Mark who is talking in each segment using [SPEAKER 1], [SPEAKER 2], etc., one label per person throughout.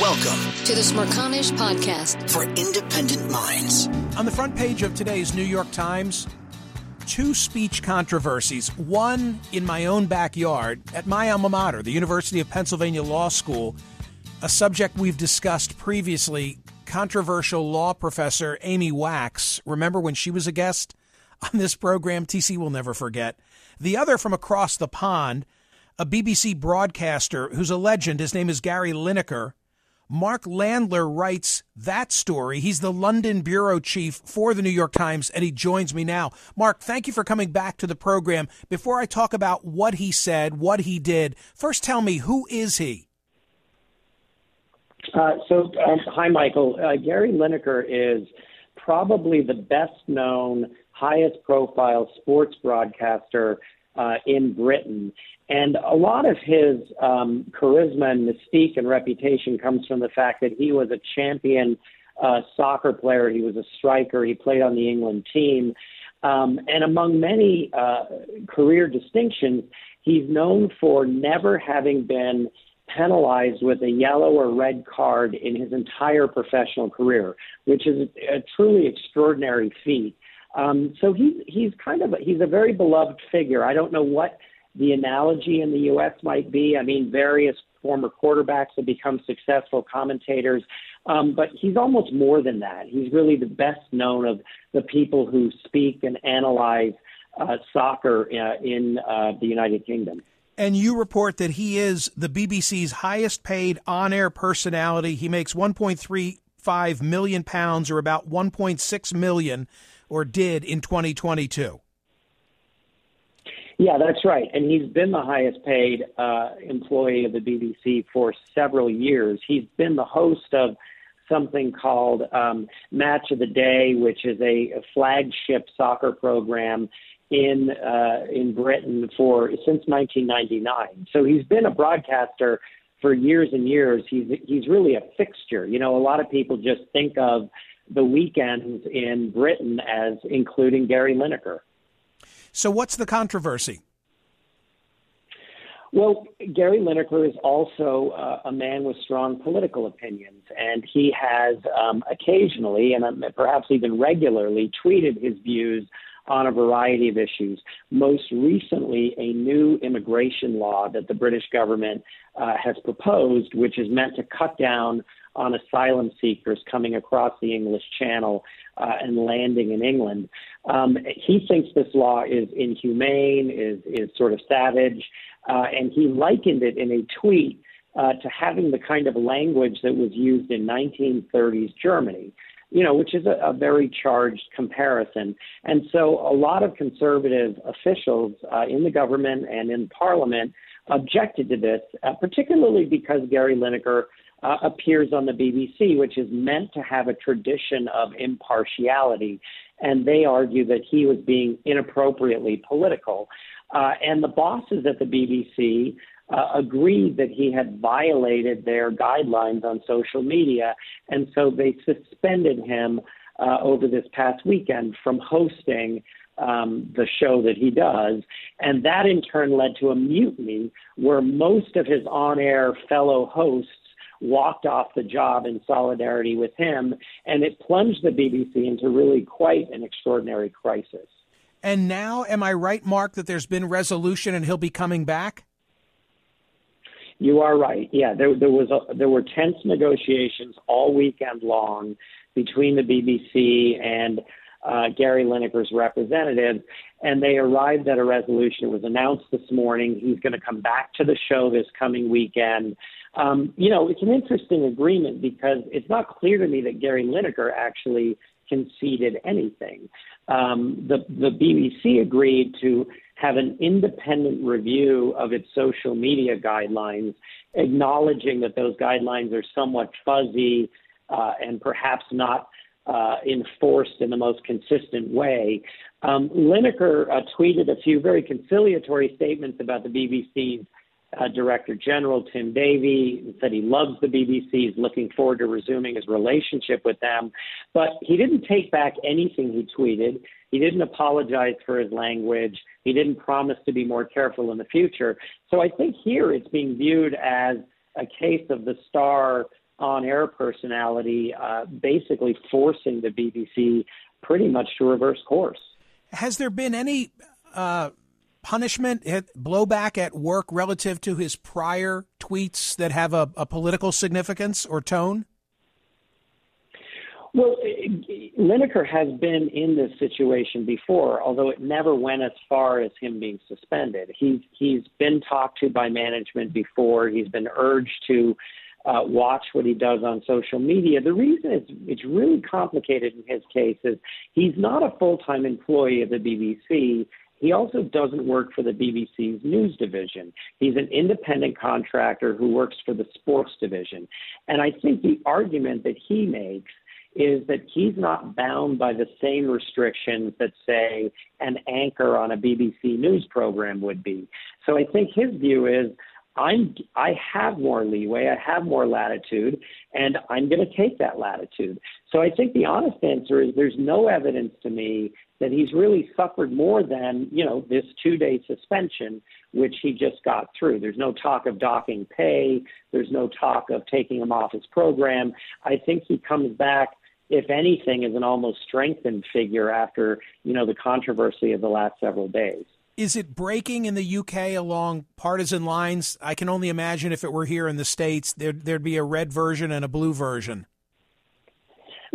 [SPEAKER 1] Welcome
[SPEAKER 2] to the Smerconish Podcast
[SPEAKER 1] for independent minds.
[SPEAKER 3] On the front page of today's New York Times, two speech controversies. One in my own backyard at my alma mater, the University of Pennsylvania Law School, a subject we've discussed previously. Controversial law professor Amy Wax. Remember when she was a guest on this program? TC will never forget. The other from across the pond, a BBC broadcaster who's a legend. His name is Gary Lineker Mark Landler writes that story. He's the London bureau chief for the New York Times, and he joins me now. Mark, thank you for coming back to the program. Before I talk about what he said, what he did, first tell me who is he?
[SPEAKER 4] Uh, so, um, hi, Michael. Uh, Gary Lineker is probably the best known, highest profile sports broadcaster uh, in Britain. And a lot of his um, charisma and mystique and reputation comes from the fact that he was a champion uh, soccer player. He was a striker. He played on the England team. Um, and among many uh, career distinctions, he's known for never having been penalized with a yellow or red card in his entire professional career, which is a truly extraordinary feat. Um, so he's he's kind of a, he's a very beloved figure. I don't know what the analogy in the U.S. might be. I mean, various former quarterbacks have become successful commentators, um, but he's almost more than that. He's really the best known of the people who speak and analyze uh, soccer uh, in uh, the United Kingdom.
[SPEAKER 3] And you report that he is the BBC's highest paid on air personality. He makes 1.35 million pounds or about 1.6 million or did in 2022.
[SPEAKER 4] Yeah, that's right. And he's been the highest paid uh, employee of the BBC for several years. He's been the host of something called um, Match of the Day, which is a, a flagship soccer program in uh, in Britain for since 1999. So he's been a broadcaster for years and years. He's he's really a fixture. You know, a lot of people just think of the weekends in Britain as including Gary Lineker.
[SPEAKER 3] So, what's the controversy?
[SPEAKER 4] Well, Gary Lineker is also uh, a man with strong political opinions, and he has um, occasionally, and um, perhaps even regularly, tweeted his views on a variety of issues. Most recently, a new immigration law that the British government uh, has proposed, which is meant to cut down on asylum seekers coming across the English Channel uh, and landing in England. Um, he thinks this law is inhumane, is is sort of savage, uh, and he likened it in a tweet uh, to having the kind of language that was used in 1930s Germany. You know, which is a, a very charged comparison. And so a lot of conservative officials uh, in the government and in parliament objected to this, uh, particularly because Gary Lineker uh, appears on the BBC, which is meant to have a tradition of impartiality. And they argue that he was being inappropriately political. Uh, and the bosses at the BBC uh, agreed that he had violated their guidelines on social media. And so they suspended him uh, over this past weekend from hosting um, the show that he does. And that in turn led to a mutiny where most of his on air fellow hosts walked off the job in solidarity with him, and it plunged the BBC into really quite an extraordinary crisis.
[SPEAKER 3] And now, am I right, Mark, that there's been resolution and he'll be coming back?
[SPEAKER 4] You are right. Yeah, there, there was a, there were tense negotiations all weekend long between the BBC and uh, Gary Lineker's representatives, and they arrived at a resolution. It was announced this morning. He's going to come back to the show this coming weekend. Um, you know, it's an interesting agreement because it's not clear to me that Gary Lineker actually conceded anything. Um, the, the BBC agreed to have an independent review of its social media guidelines, acknowledging that those guidelines are somewhat fuzzy uh, and perhaps not uh, enforced in the most consistent way. Um, Lineker uh, tweeted a few very conciliatory statements about the BBC's uh, Director General Tim Davie said he loves the BBC. He's looking forward to resuming his relationship with them. But he didn't take back anything he tweeted. He didn't apologize for his language. He didn't promise to be more careful in the future. So I think here it's being viewed as a case of the star on air personality uh, basically forcing the BBC pretty much to reverse course.
[SPEAKER 3] Has there been any uh, punishment, blowback at work relative to his prior tweets that have a, a political significance or tone?
[SPEAKER 4] Well, Lineker has been in this situation before, although it never went as far as him being suspended. He's he's been talked to by management before. He's been urged to uh, watch what he does on social media. The reason it's it's really complicated in his case is he's not a full time employee of the BBC. He also doesn't work for the BBC's news division. He's an independent contractor who works for the sports division. And I think the argument that he makes is that he's not bound by the same restrictions that, say, an anchor on a BBC news program would be. So I think his view is I'm I have more leeway, I have more latitude, and I'm going to take that latitude. So I think the honest answer is there's no evidence to me that he's really suffered more than you know this two-day suspension, which he just got through. There's no talk of docking pay. There's no talk of taking him off his program. I think he comes back if anything, as an almost strengthened figure after you know the controversy of the last several days.
[SPEAKER 3] Is it breaking in the UK along partisan lines? I can only imagine if it were here in the states, there'd, there'd be a red version and a blue version.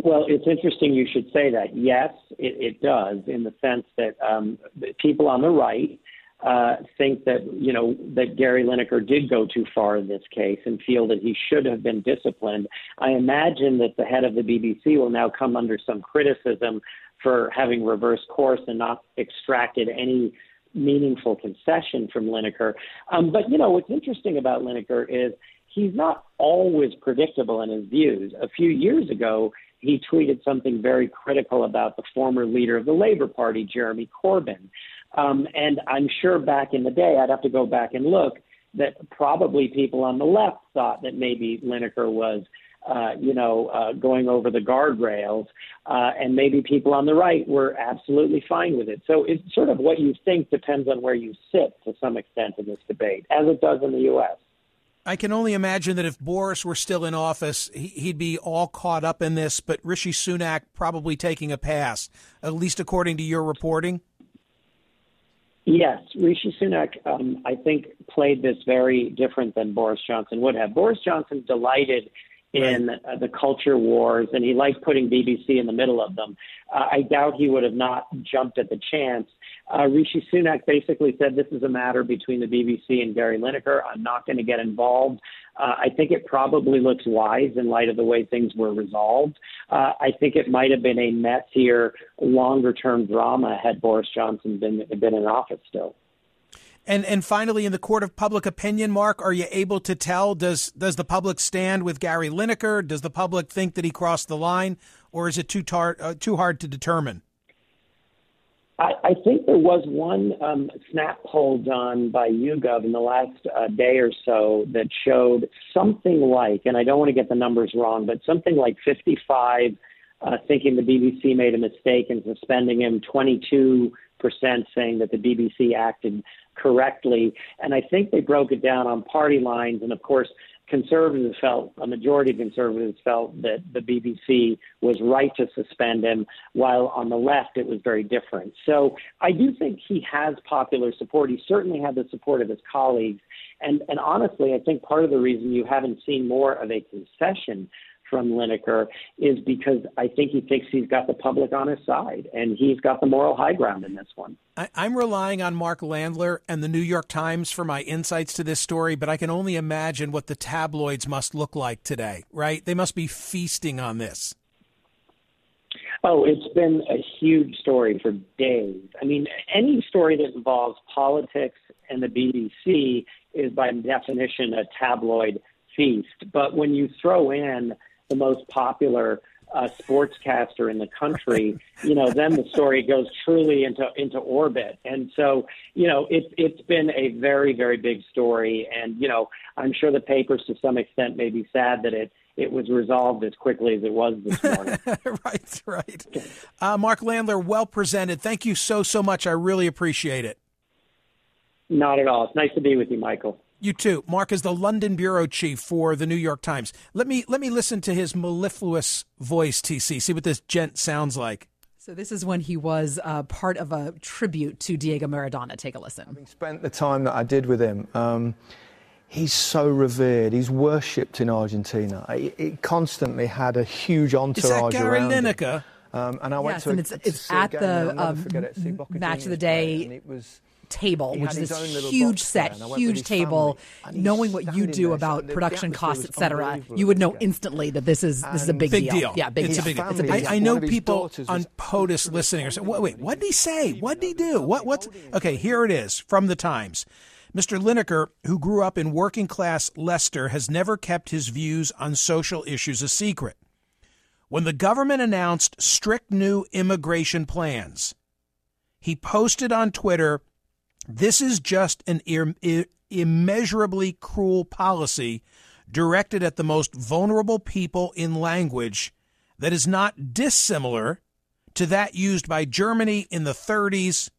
[SPEAKER 4] Well, it's interesting you should say that. Yes, it, it does, in the sense that um, people on the right uh, think that you know that Gary Lineker did go too far in this case and feel that he should have been disciplined. I imagine that the head of the BBC will now come under some criticism for having reversed course and not extracted any meaningful concession from Lineker. Um, but you know what's interesting about Lineker is he's not always predictable in his views. A few years ago, he tweeted something very critical about the former leader of the Labour Party, Jeremy Corbyn. Um, and I'm sure back in the day, I'd have to go back and look, that probably people on the left thought that maybe Lineker was, uh, you know, uh, going over the guardrails, uh, and maybe people on the right were absolutely fine with it. So it's sort of what you think depends on where you sit to some extent in this debate, as it does in the U.S.
[SPEAKER 3] I can only imagine that if Boris were still in office, he'd be all caught up in this, but Rishi Sunak probably taking a pass, at least according to your reporting.
[SPEAKER 4] Yes, Rishi Sunak, um, I think, played this very different than Boris Johnson would have. Boris Johnson delighted in uh, the culture wars, and he liked putting BBC in the middle of them. Uh, I doubt he would have not jumped at the chance. Uh, Rishi Sunak basically said, This is a matter between the BBC and Gary Lineker. I'm not going to get involved. Uh, I think it probably looks wise in light of the way things were resolved. Uh, I think it might have been a messier, longer term drama had Boris Johnson been, been in office still.
[SPEAKER 3] And and finally, in the court of public opinion, Mark, are you able to tell? Does does the public stand with Gary Lineker? Does the public think that he crossed the line, or is it too tar- uh, too hard to determine?
[SPEAKER 4] I, I think there was one um, snap poll done by YouGov in the last uh, day or so that showed something like, and I don't want to get the numbers wrong, but something like 55 uh, thinking the BBC made a mistake in suspending him, 22 saying that the BBC acted correctly. And I think they broke it down on party lines. And of course, conservatives felt, a majority of conservatives felt that the BBC was right to suspend him, while on the left it was very different. So I do think he has popular support. He certainly had the support of his colleagues. And, and honestly, I think part of the reason you haven't seen more of a concession from Lineker is because I think he thinks he's got the public on his side and he's got the moral high ground in this one.
[SPEAKER 3] I, am relying on Mark Landler and the New York Times for my insights to this story, but I can only imagine what the tabloids must look like today, right? They must be feasting on this.
[SPEAKER 4] Oh, it's been a huge story for days. I mean, any story that involves politics and the BBC is by definition a tabloid feast. But when you throw in the most popular uh, sportscaster in the country, you know, then the story goes truly into into orbit. And so, you know, it's it's been a very very big story, and you know, I'm sure the papers to some extent may be sad that it it was resolved as quickly as it was this morning.
[SPEAKER 3] right, right. Uh, Mark Landler, well presented. Thank you so so much. I really appreciate it.
[SPEAKER 4] Not at all. It's nice to be with you, Michael.
[SPEAKER 3] You too. Mark is the London bureau chief for the New York Times. Let me let me listen to his mellifluous voice, TC. See what this gent sounds like.
[SPEAKER 5] So this is when he was uh, part of a tribute to Diego Maradona. Take a listen.
[SPEAKER 6] Having spent the time that I did with him, um, he's so revered. He's worshipped in Argentina. It, constantly had a huge entourage
[SPEAKER 3] is that Gary
[SPEAKER 6] around
[SPEAKER 3] Lineker?
[SPEAKER 6] Him. Um, and I went
[SPEAKER 5] yes,
[SPEAKER 6] to
[SPEAKER 5] and
[SPEAKER 6] a,
[SPEAKER 5] it's, it's at the um, match of the day.
[SPEAKER 6] and it was
[SPEAKER 5] table, which is this huge set, huge table. Knowing what you do about production costs, etc., you would know instantly that this is this is a big,
[SPEAKER 3] big
[SPEAKER 5] deal.
[SPEAKER 3] deal.
[SPEAKER 5] Yeah, big
[SPEAKER 3] it's
[SPEAKER 5] deal.
[SPEAKER 3] a big
[SPEAKER 5] deal.
[SPEAKER 3] It's a big deal. I, I know people on POTUS listening are saying, "Wait, wait, what did he say? What did he do? What? What's okay?" Here it is from the Times. Mr. Lineker, who grew up in working class Leicester, has never kept his views on social issues a secret. When the government announced strict new immigration plans, he posted on Twitter this is just an immeasurably cruel policy directed at the most vulnerable people in language that is not dissimilar to that used by Germany in the 30s.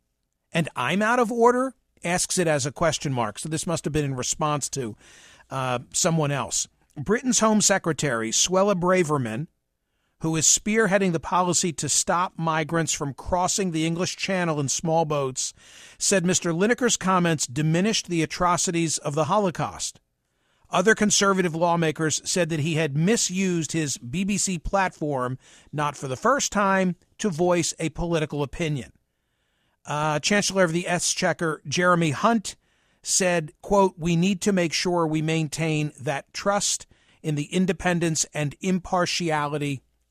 [SPEAKER 3] And I'm out of order? Asks it as a question mark. So this must have been in response to uh, someone else. Britain's Home Secretary, Suella Braverman, who is spearheading the policy to stop migrants from crossing the English Channel in small boats, said Mr. Lineker's comments diminished the atrocities of the Holocaust. Other conservative lawmakers said that he had misused his BBC platform, not for the first time, to voice a political opinion. Uh, Chancellor of the Exchequer, Jeremy Hunt, said, quote, we need to make sure we maintain that trust in the independence and impartiality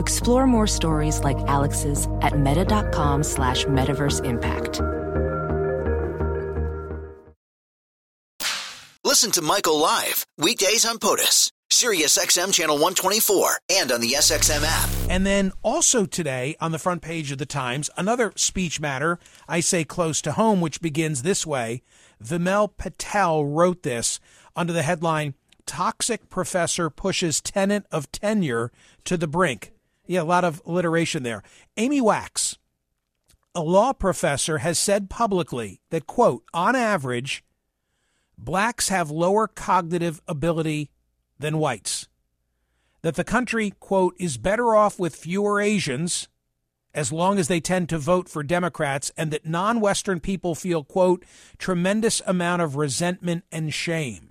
[SPEAKER 7] Explore more stories like Alex's at meta.com slash metaverse impact.
[SPEAKER 1] Listen to Michael live weekdays on POTUS, Sirius XM channel 124, and on the SXM app.
[SPEAKER 3] And then also today on the front page of the Times, another speech matter, I say close to home, which begins this way. Vimal Patel wrote this under the headline Toxic Professor Pushes Tenant of Tenure to the Brink. Yeah, a lot of alliteration there. Amy Wax, a law professor, has said publicly that, quote, on average, blacks have lower cognitive ability than whites. That the country, quote, is better off with fewer Asians as long as they tend to vote for Democrats, and that non Western people feel, quote, tremendous amount of resentment and shame.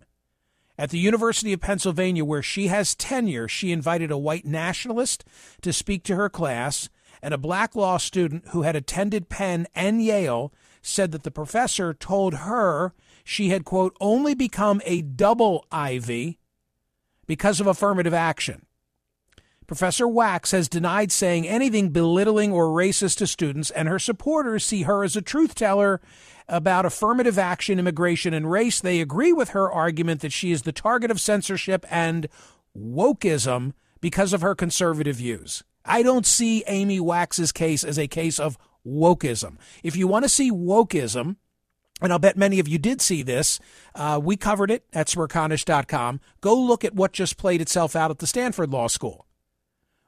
[SPEAKER 3] At the University of Pennsylvania, where she has tenure, she invited a white nationalist to speak to her class, and a black law student who had attended Penn and Yale said that the professor told her she had, quote, only become a double Ivy because of affirmative action. Professor Wax has denied saying anything belittling or racist to students, and her supporters see her as a truth teller about affirmative action, immigration, and race. They agree with her argument that she is the target of censorship and wokeism because of her conservative views. I don't see Amy Wax's case as a case of wokeism. If you want to see wokeism, and I'll bet many of you did see this. Uh, we covered it at smerconish.com. Go look at what just played itself out at the Stanford Law School,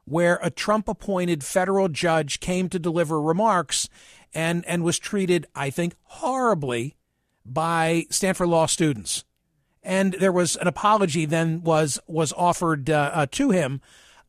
[SPEAKER 3] where a Trump appointed federal judge came to deliver remarks and, and was treated, I think, horribly by Stanford Law students. And there was an apology then was was offered uh, uh, to him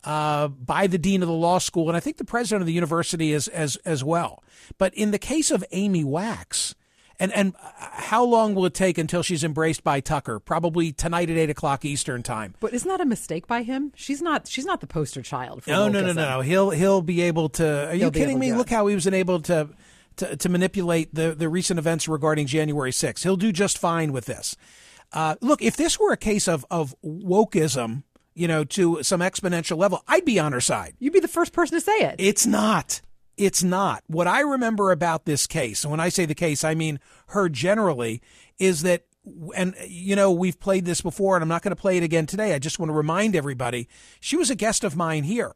[SPEAKER 3] uh, by the dean of the law school, and I think the president of the university is as as well. But in the case of Amy Wax, and and how long will it take until she's embraced by Tucker? Probably tonight at eight o'clock Eastern time.
[SPEAKER 5] But isn't that a mistake by him? She's not. She's not the poster child.
[SPEAKER 3] No, no, no, no. He'll he'll be able to. Are he'll you kidding me? Look how he was able to, to to manipulate the the recent events regarding January 6th. He'll do just fine with this. Uh, look, if this were a case of of wokeism, you know, to some exponential level, I'd be on her side.
[SPEAKER 5] You'd be the first person to say it.
[SPEAKER 3] It's not. It's not. What I remember about this case, and when I say the case, I mean her generally, is that, and you know, we've played this before, and I'm not going to play it again today. I just want to remind everybody she was a guest of mine here.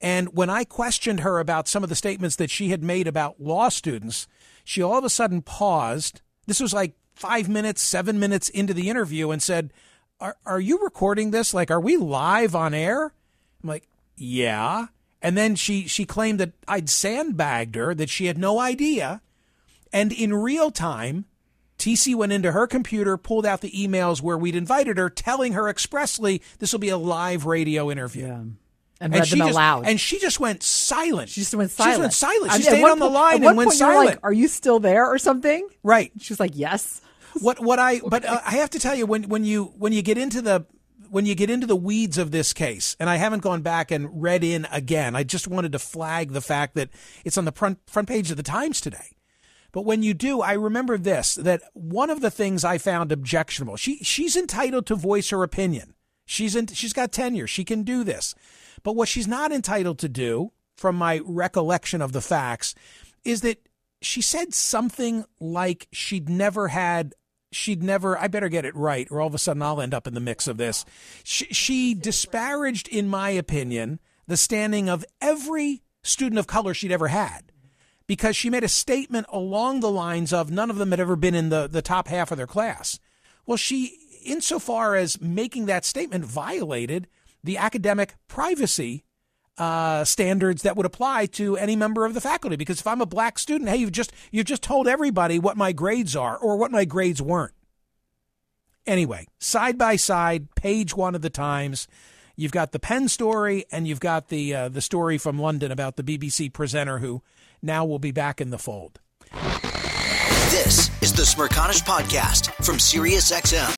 [SPEAKER 3] And when I questioned her about some of the statements that she had made about law students, she all of a sudden paused. This was like five minutes, seven minutes into the interview and said, Are, are you recording this? Like, are we live on air? I'm like, Yeah. And then she, she claimed that I'd sandbagged her, that she had no idea. And in real time, TC went into her computer, pulled out the emails where we'd invited her, telling her expressly this will be a live radio interview.
[SPEAKER 5] Yeah. And, and read them
[SPEAKER 3] just,
[SPEAKER 5] aloud.
[SPEAKER 3] And she just went silent.
[SPEAKER 5] She just went silent.
[SPEAKER 3] She just went silent. She I mean, stayed on the line and went silent.
[SPEAKER 5] Like, Are you still there or something?
[SPEAKER 3] Right.
[SPEAKER 5] She's like, yes.
[SPEAKER 3] What what I but uh, I have to tell you when when you when you get into the when you get into the weeds of this case, and I haven't gone back and read in again, I just wanted to flag the fact that it's on the front, front page of the Times today. But when you do, I remember this that one of the things I found objectionable, she, she's entitled to voice her opinion. She's, in, she's got tenure. She can do this. But what she's not entitled to do, from my recollection of the facts, is that she said something like she'd never had she'd never i better get it right or all of a sudden i'll end up in the mix of this. She, she, disparaged in my opinion the standing of every student of color she'd ever had because she made a statement along the lines of none of them had ever been in the, the top half of their class. Well she insofar as making that statement violated the academic privacy uh, standards that would apply to any member of the faculty. Because if I'm a black student, hey, you've just you've just told everybody what my grades are or what my grades weren't. Anyway, side by side, page one of the Times. You've got the Penn story, and you've got the uh, the story from London about the BBC presenter who now will be back in the fold.
[SPEAKER 1] This is the Smerconish podcast from SiriusXM.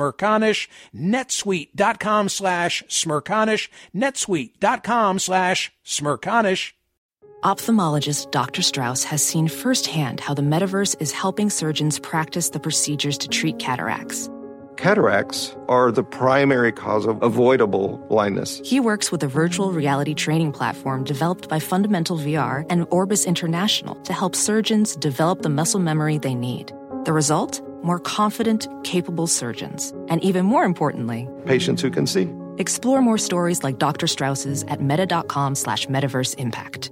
[SPEAKER 3] smerconish, netsuite.com slash smerconish, netsuite.com slash smerconish.
[SPEAKER 8] Ophthalmologist Dr. Strauss has seen firsthand how the metaverse is helping surgeons practice the procedures to treat cataracts
[SPEAKER 9] Cataracts are the primary cause of avoidable blindness.
[SPEAKER 8] He works with a virtual reality training platform developed by Fundamental VR and Orbis International to help surgeons develop the muscle memory they need. The result? More confident, capable surgeons. And even more importantly,
[SPEAKER 9] patients who can see.
[SPEAKER 8] Explore more stories like Dr. Strauss's at meta.com slash metaverse impact.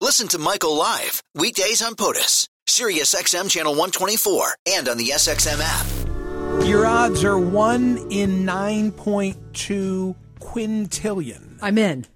[SPEAKER 1] Listen to Michael live weekdays on POTUS. Sirius XM channel 124 and on the SXM app.
[SPEAKER 3] Your odds are 1 in 9.2 quintillion.
[SPEAKER 5] I'm in.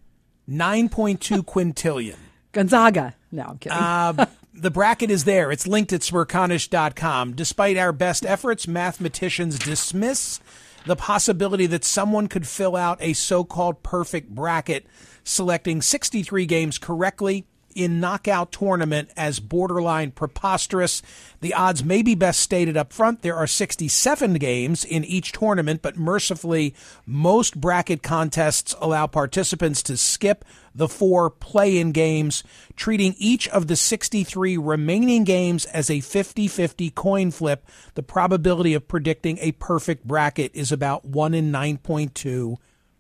[SPEAKER 3] 9.2 quintillion.
[SPEAKER 5] Gonzaga. No, I'm kidding.
[SPEAKER 3] Uh, the bracket is there. It's linked at smerconish.com. Despite our best efforts, mathematicians dismiss the possibility that someone could fill out a so called perfect bracket, selecting 63 games correctly in knockout tournament as borderline preposterous. The odds may be best stated up front. There are 67 games in each tournament, but mercifully, most bracket contests allow participants to skip the four play in games, treating each of the 63 remaining games as a 50 50 coin flip. The probability of predicting a perfect bracket is about 1 in 9.2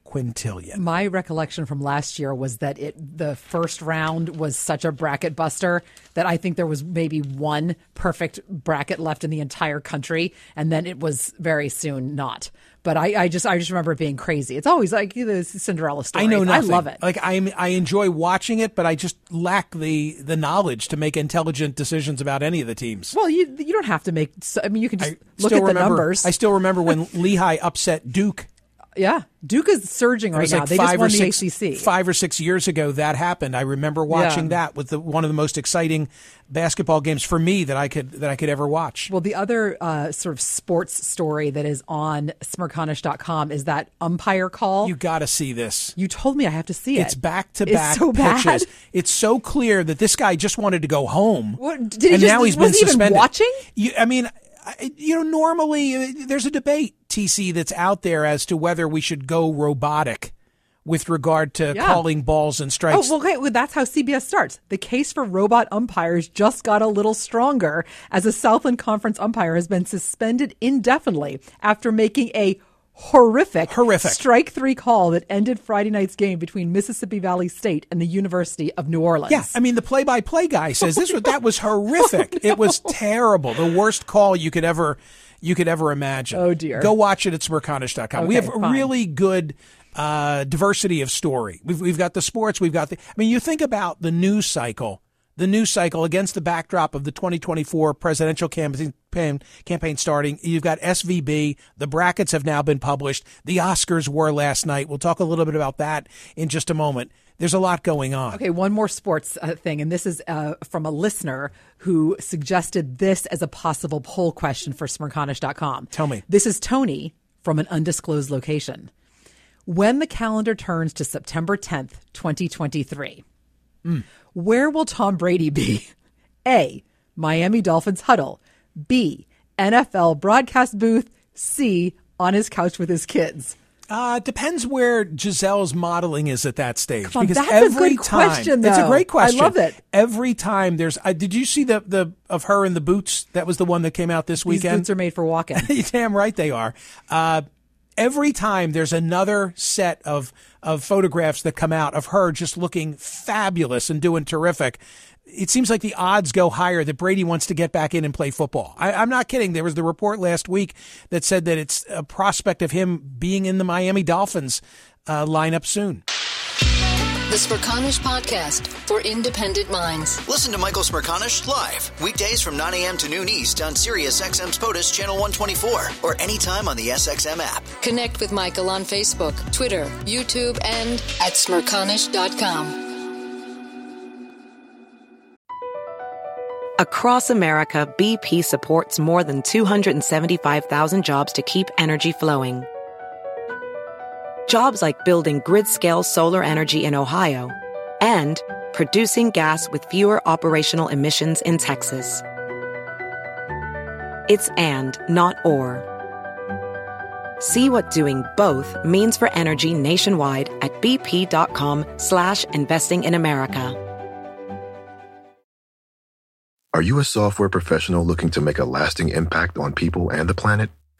[SPEAKER 3] quintillion.
[SPEAKER 5] My recollection from last year was that it the first round was such a bracket buster that I think there was maybe one perfect bracket left in the entire country, and then it was very soon not. But I, I just I just remember it being crazy. It's always like the Cinderella story.
[SPEAKER 3] I know nothing.
[SPEAKER 5] I love it.
[SPEAKER 3] Like I I enjoy watching it, but I just lack the the knowledge to make intelligent decisions about any of the teams.
[SPEAKER 5] Well, you you don't have to make. I mean, you can just I look at
[SPEAKER 3] remember,
[SPEAKER 5] the numbers.
[SPEAKER 3] I still remember when Lehigh upset Duke
[SPEAKER 5] yeah, Duke is surging right now.
[SPEAKER 3] Like
[SPEAKER 5] they just won
[SPEAKER 3] the
[SPEAKER 5] six, ACC.
[SPEAKER 3] Five or six years ago, that happened. I remember watching yeah. that with the, one of the most exciting basketball games for me that I could that I could ever watch.
[SPEAKER 5] Well, the other uh, sort of sports story that is on Smerconish.com is that umpire call.
[SPEAKER 3] You got to see this.
[SPEAKER 5] You told me I have to see
[SPEAKER 3] it. It's back to back
[SPEAKER 5] so
[SPEAKER 3] pitches.
[SPEAKER 5] Bad.
[SPEAKER 3] It's so clear that this guy just wanted to go home.
[SPEAKER 5] What, did he
[SPEAKER 3] and
[SPEAKER 5] just,
[SPEAKER 3] now he's
[SPEAKER 5] was
[SPEAKER 3] been
[SPEAKER 5] he
[SPEAKER 3] suspended.
[SPEAKER 5] Even watching?
[SPEAKER 3] You, I mean, you know, normally uh, there's a debate, TC, that's out there as to whether we should go robotic with regard to
[SPEAKER 5] Yeah.
[SPEAKER 3] calling balls and strikes.
[SPEAKER 5] Oh, well, okay. Well, that's how CBS starts. The case for robot umpires just got a little stronger as a Southland Conference umpire has been suspended indefinitely after making a horrific,
[SPEAKER 3] Horrific.
[SPEAKER 5] strike three call that ended Friday night's game between Mississippi Valley State and the University of New Orleans.
[SPEAKER 3] Yeah, I mean the play-by-play guy says this was that was horrific. It was terrible. The worst call you could ever you could ever imagine.
[SPEAKER 5] Oh, dear.
[SPEAKER 3] Go watch it at smerconish.com. we have a
[SPEAKER 5] fine.
[SPEAKER 3] really good uh, diversity of story. We've we've got the sports, we've got the I mean you think about the news cycle. The news cycle against the backdrop of the 2024 presidential campaign campaign starting. You've got SVB. The brackets have now been published. The Oscars were last night. We'll talk a little bit about that in just a moment. There's a lot going on.
[SPEAKER 5] Okay, one more sports uh, thing, and this is uh, from a listener who suggested this as a possible poll question for Smerconish.com.
[SPEAKER 3] Tell me.
[SPEAKER 5] This is Tony from an undisclosed location. When the calendar turns to September 10th, 2023, where will Tom Brady be? A. Miami Dolphins huddle. B. NFL broadcast booth. C. On his couch with his kids.
[SPEAKER 3] Uh, depends where Gisele's modeling is at that stage.
[SPEAKER 5] On,
[SPEAKER 3] because
[SPEAKER 5] that's a
[SPEAKER 3] every time,
[SPEAKER 5] question,
[SPEAKER 3] It's a great question.
[SPEAKER 5] I love it.
[SPEAKER 3] Every time there's, uh, did you see the the of her in the boots? That was the one that came out this
[SPEAKER 5] These
[SPEAKER 3] weekend.
[SPEAKER 5] boots are made for walking.
[SPEAKER 3] Damn right they are. Uh, every time there's another set of of photographs that come out of her just looking fabulous and doing terrific. It seems like the odds go higher that Brady wants to get back in and play football. I, I'm not kidding. There was the report last week that said that it's a prospect of him being in the Miami Dolphins uh, lineup soon.
[SPEAKER 2] The Smerconish Podcast for independent minds.
[SPEAKER 1] Listen to Michael Smerconish live weekdays from 9 a.m. to noon East on Sirius XM's POTUS Channel 124 or anytime on the SXM app.
[SPEAKER 2] Connect with Michael on Facebook, Twitter, YouTube, and at smerconish.com.
[SPEAKER 7] Across America, BP supports more than 275,000 jobs to keep energy flowing. Jobs like building grid-scale solar energy in Ohio and producing gas with fewer operational emissions in Texas. It's and, not or. See what doing both means for energy nationwide at bp.com slash investing in America.
[SPEAKER 10] Are you a software professional looking to make a lasting impact on people and the planet?